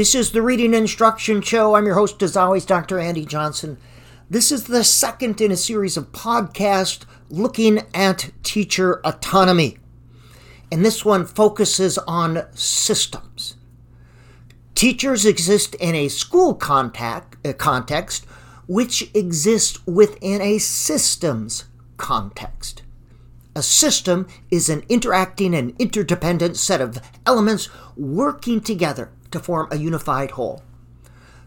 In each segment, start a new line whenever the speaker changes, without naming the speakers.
This is the Reading Instruction Show. I'm your host, as always, Dr. Andy Johnson. This is the second in a series of podcasts looking at teacher autonomy. And this one focuses on systems. Teachers exist in a school contact, uh, context, which exists within a systems context. A system is an interacting and interdependent set of elements working together to form a unified whole.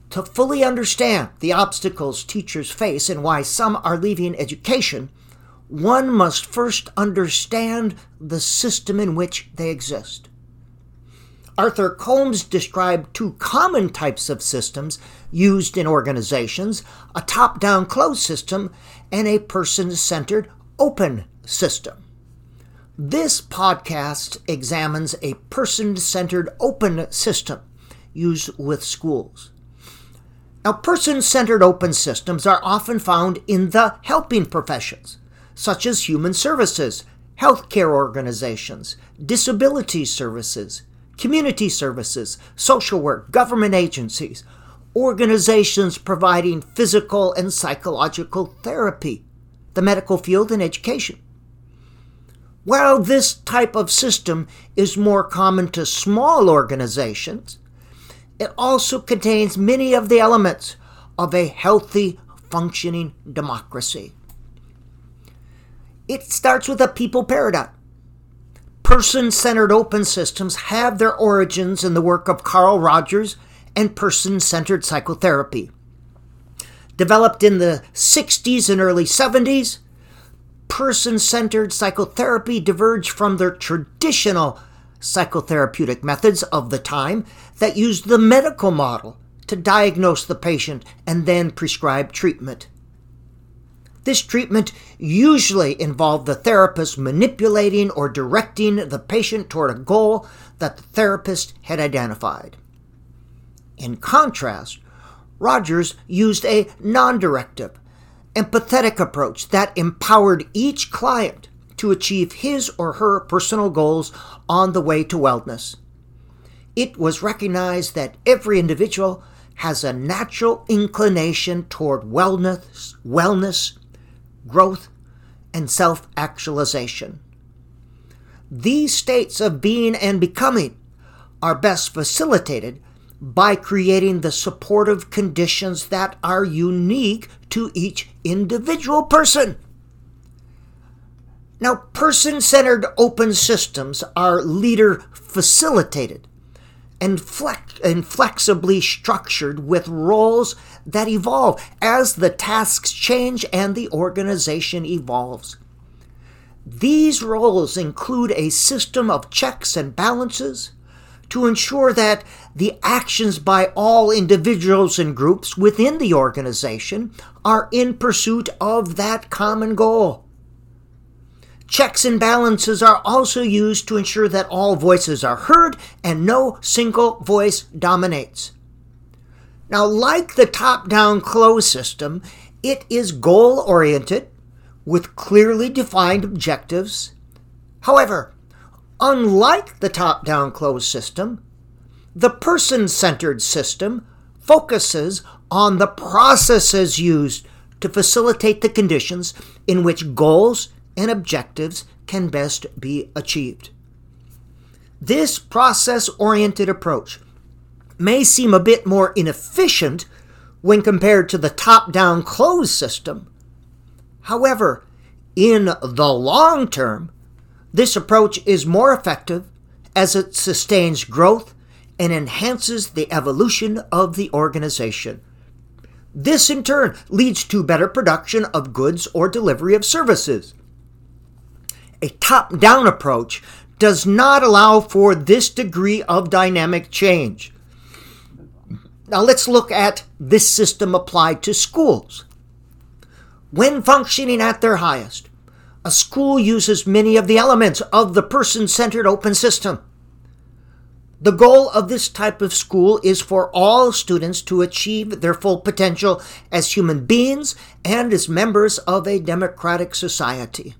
To fully understand the obstacles teachers face and why some are leaving education, one must first understand the system in which they exist. Arthur Combs described two common types of systems used in organizations a top down closed system and a person centered open system. This podcast examines a person centered open system used with schools. Now, person centered open systems are often found in the helping professions, such as human services, healthcare organizations, disability services, community services, social work, government agencies, organizations providing physical and psychological therapy, the medical field, and education. While this type of system is more common to small organizations, it also contains many of the elements of a healthy, functioning democracy. It starts with a people paradigm. Person centered open systems have their origins in the work of Carl Rogers and person centered psychotherapy. Developed in the 60s and early 70s, person centered psychotherapy diverged from their traditional psychotherapeutic methods of the time that used the medical model to diagnose the patient and then prescribe treatment. This treatment usually involved the therapist manipulating or directing the patient toward a goal that the therapist had identified. In contrast, Rogers used a non directive, empathetic approach that empowered each client to achieve his or her personal goals on the way to wellness. It was recognized that every individual has a natural inclination toward wellness, wellness, growth, and self actualization. These states of being and becoming are best facilitated by creating the supportive conditions that are unique to each individual person. Now, person centered open systems are leader facilitated and, flex- and flexibly structured with roles that evolve as the tasks change and the organization evolves. These roles include a system of checks and balances to ensure that the actions by all individuals and groups within the organization are in pursuit of that common goal. Checks and balances are also used to ensure that all voices are heard and no single voice dominates. Now, like the top down closed system, it is goal oriented with clearly defined objectives. However, unlike the top down closed system, the person centered system focuses on the processes used to facilitate the conditions in which goals and objectives can best be achieved. This process oriented approach may seem a bit more inefficient when compared to the top down closed system. However, in the long term, this approach is more effective as it sustains growth and enhances the evolution of the organization. This in turn leads to better production of goods or delivery of services a top down approach does not allow for this degree of dynamic change. Now let's look at this system applied to schools. When functioning at their highest, a school uses many of the elements of the person centered open system. The goal of this type of school is for all students to achieve their full potential as human beings and as members of a democratic society.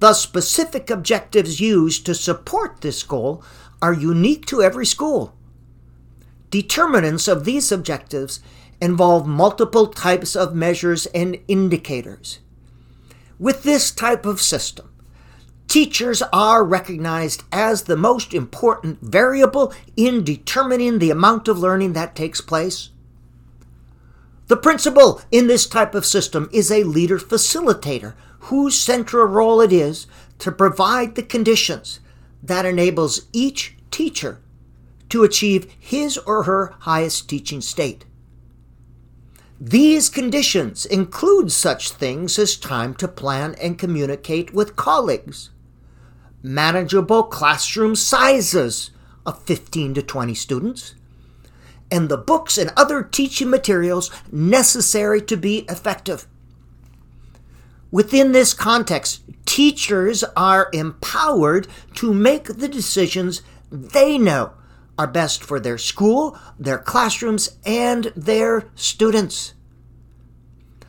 The specific objectives used to support this goal are unique to every school. Determinants of these objectives involve multiple types of measures and indicators. With this type of system, teachers are recognized as the most important variable in determining the amount of learning that takes place. The principal in this type of system is a leader facilitator whose central role it is to provide the conditions that enables each teacher to achieve his or her highest teaching state. These conditions include such things as time to plan and communicate with colleagues, manageable classroom sizes of 15 to 20 students, and the books and other teaching materials necessary to be effective. Within this context, teachers are empowered to make the decisions they know are best for their school, their classrooms, and their students.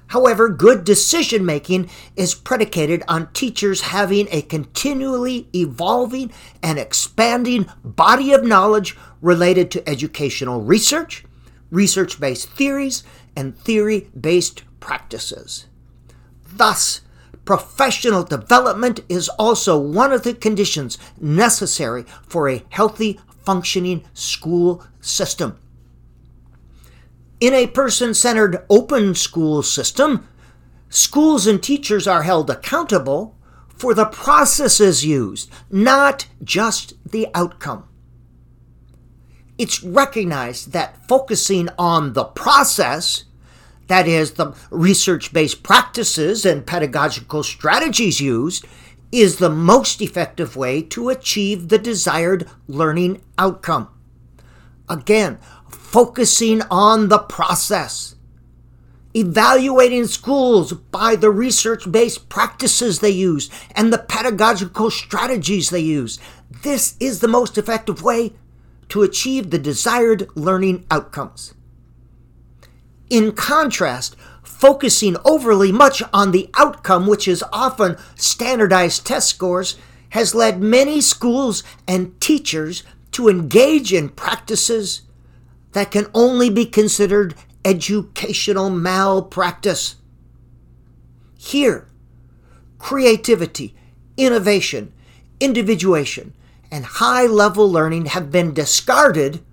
However, good decision making is predicated on teachers having a continually evolving and expanding body of knowledge related to educational research, research based theories, and theory based practices. Thus, professional development is also one of the conditions necessary for a healthy functioning school system. In a person centered open school system, schools and teachers are held accountable for the processes used, not just the outcome. It's recognized that focusing on the process, that is, the research based practices and pedagogical strategies used, is the most effective way to achieve the desired learning outcome. Again, focusing on the process. Evaluating schools by the research based practices they use and the pedagogical strategies they use. This is the most effective way to achieve the desired learning outcomes. In contrast, focusing overly much on the outcome, which is often standardized test scores, has led many schools and teachers to engage in practices that can only be considered educational malpractice. Here, creativity, innovation, individuation, and high level learning have been discarded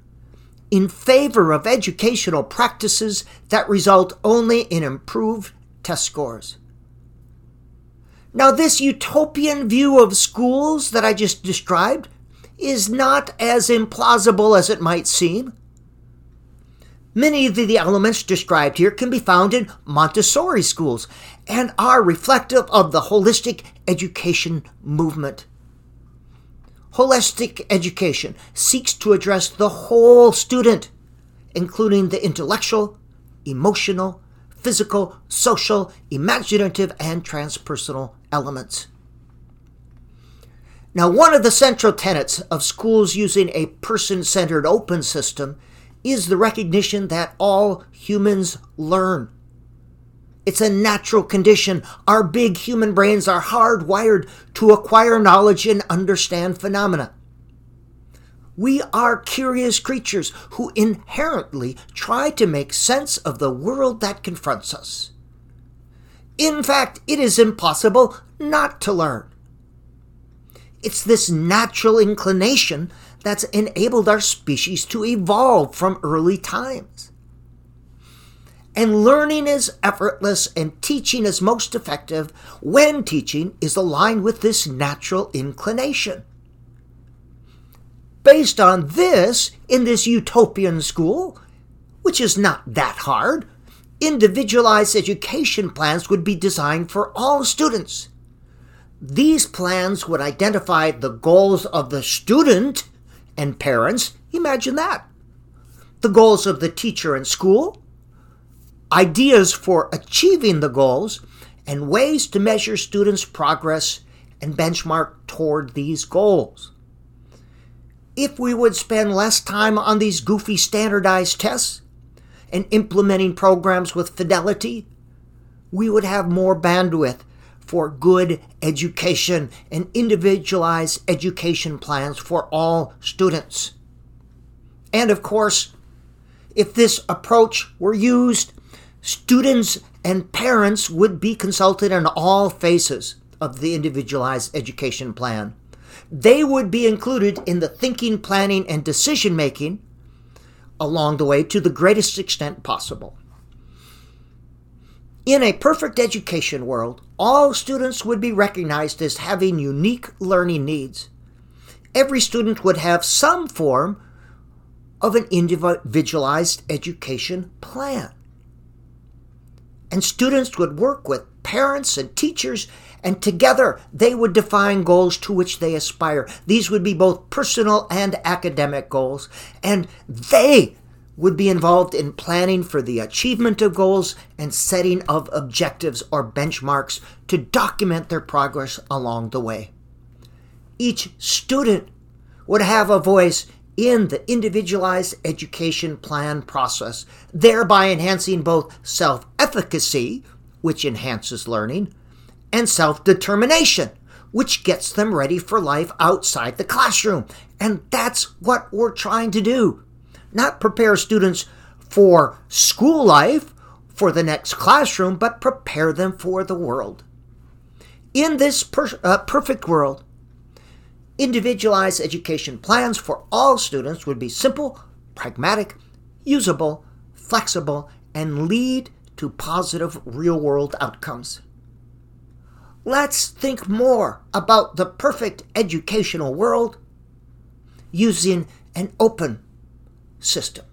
in favor of educational practices that result only in improved test scores. Now, this utopian view of schools that I just described is not as implausible as it might seem. Many of the elements described here can be found in Montessori schools and are reflective of the holistic education movement. Holistic education seeks to address the whole student, including the intellectual, emotional, physical, social, imaginative, and transpersonal elements. Now, one of the central tenets of schools using a person centered open system is the recognition that all humans learn. It's a natural condition. Our big human brains are hardwired to acquire knowledge and understand phenomena. We are curious creatures who inherently try to make sense of the world that confronts us. In fact, it is impossible not to learn. It's this natural inclination that's enabled our species to evolve from early times. And learning is effortless and teaching is most effective when teaching is aligned with this natural inclination. Based on this, in this utopian school, which is not that hard, individualized education plans would be designed for all students. These plans would identify the goals of the student and parents. Imagine that. The goals of the teacher and school, ideas for achieving the goals, and ways to measure students' progress and benchmark toward these goals. If we would spend less time on these goofy standardized tests and implementing programs with fidelity, we would have more bandwidth for good education and individualized education plans for all students. And of course, If this approach were used, students and parents would be consulted on all phases of the individualized education plan. They would be included in the thinking, planning, and decision making along the way to the greatest extent possible. In a perfect education world, all students would be recognized as having unique learning needs. Every student would have some form of an individualized education plan. And students would work with parents and teachers, and together they would define goals to which they aspire. These would be both personal and academic goals, and they would be involved in planning for the achievement of goals and setting of objectives or benchmarks to document their progress along the way. Each student would have a voice in the individualized education plan process, thereby enhancing both self efficacy, which enhances learning, and self determination, which gets them ready for life outside the classroom. And that's what we're trying to do. Not prepare students for school life, for the next classroom, but prepare them for the world. In this per- uh, perfect world, individualized education plans for all students would be simple, pragmatic, usable, flexible, and lead to positive real world outcomes. Let's think more about the perfect educational world using an open system.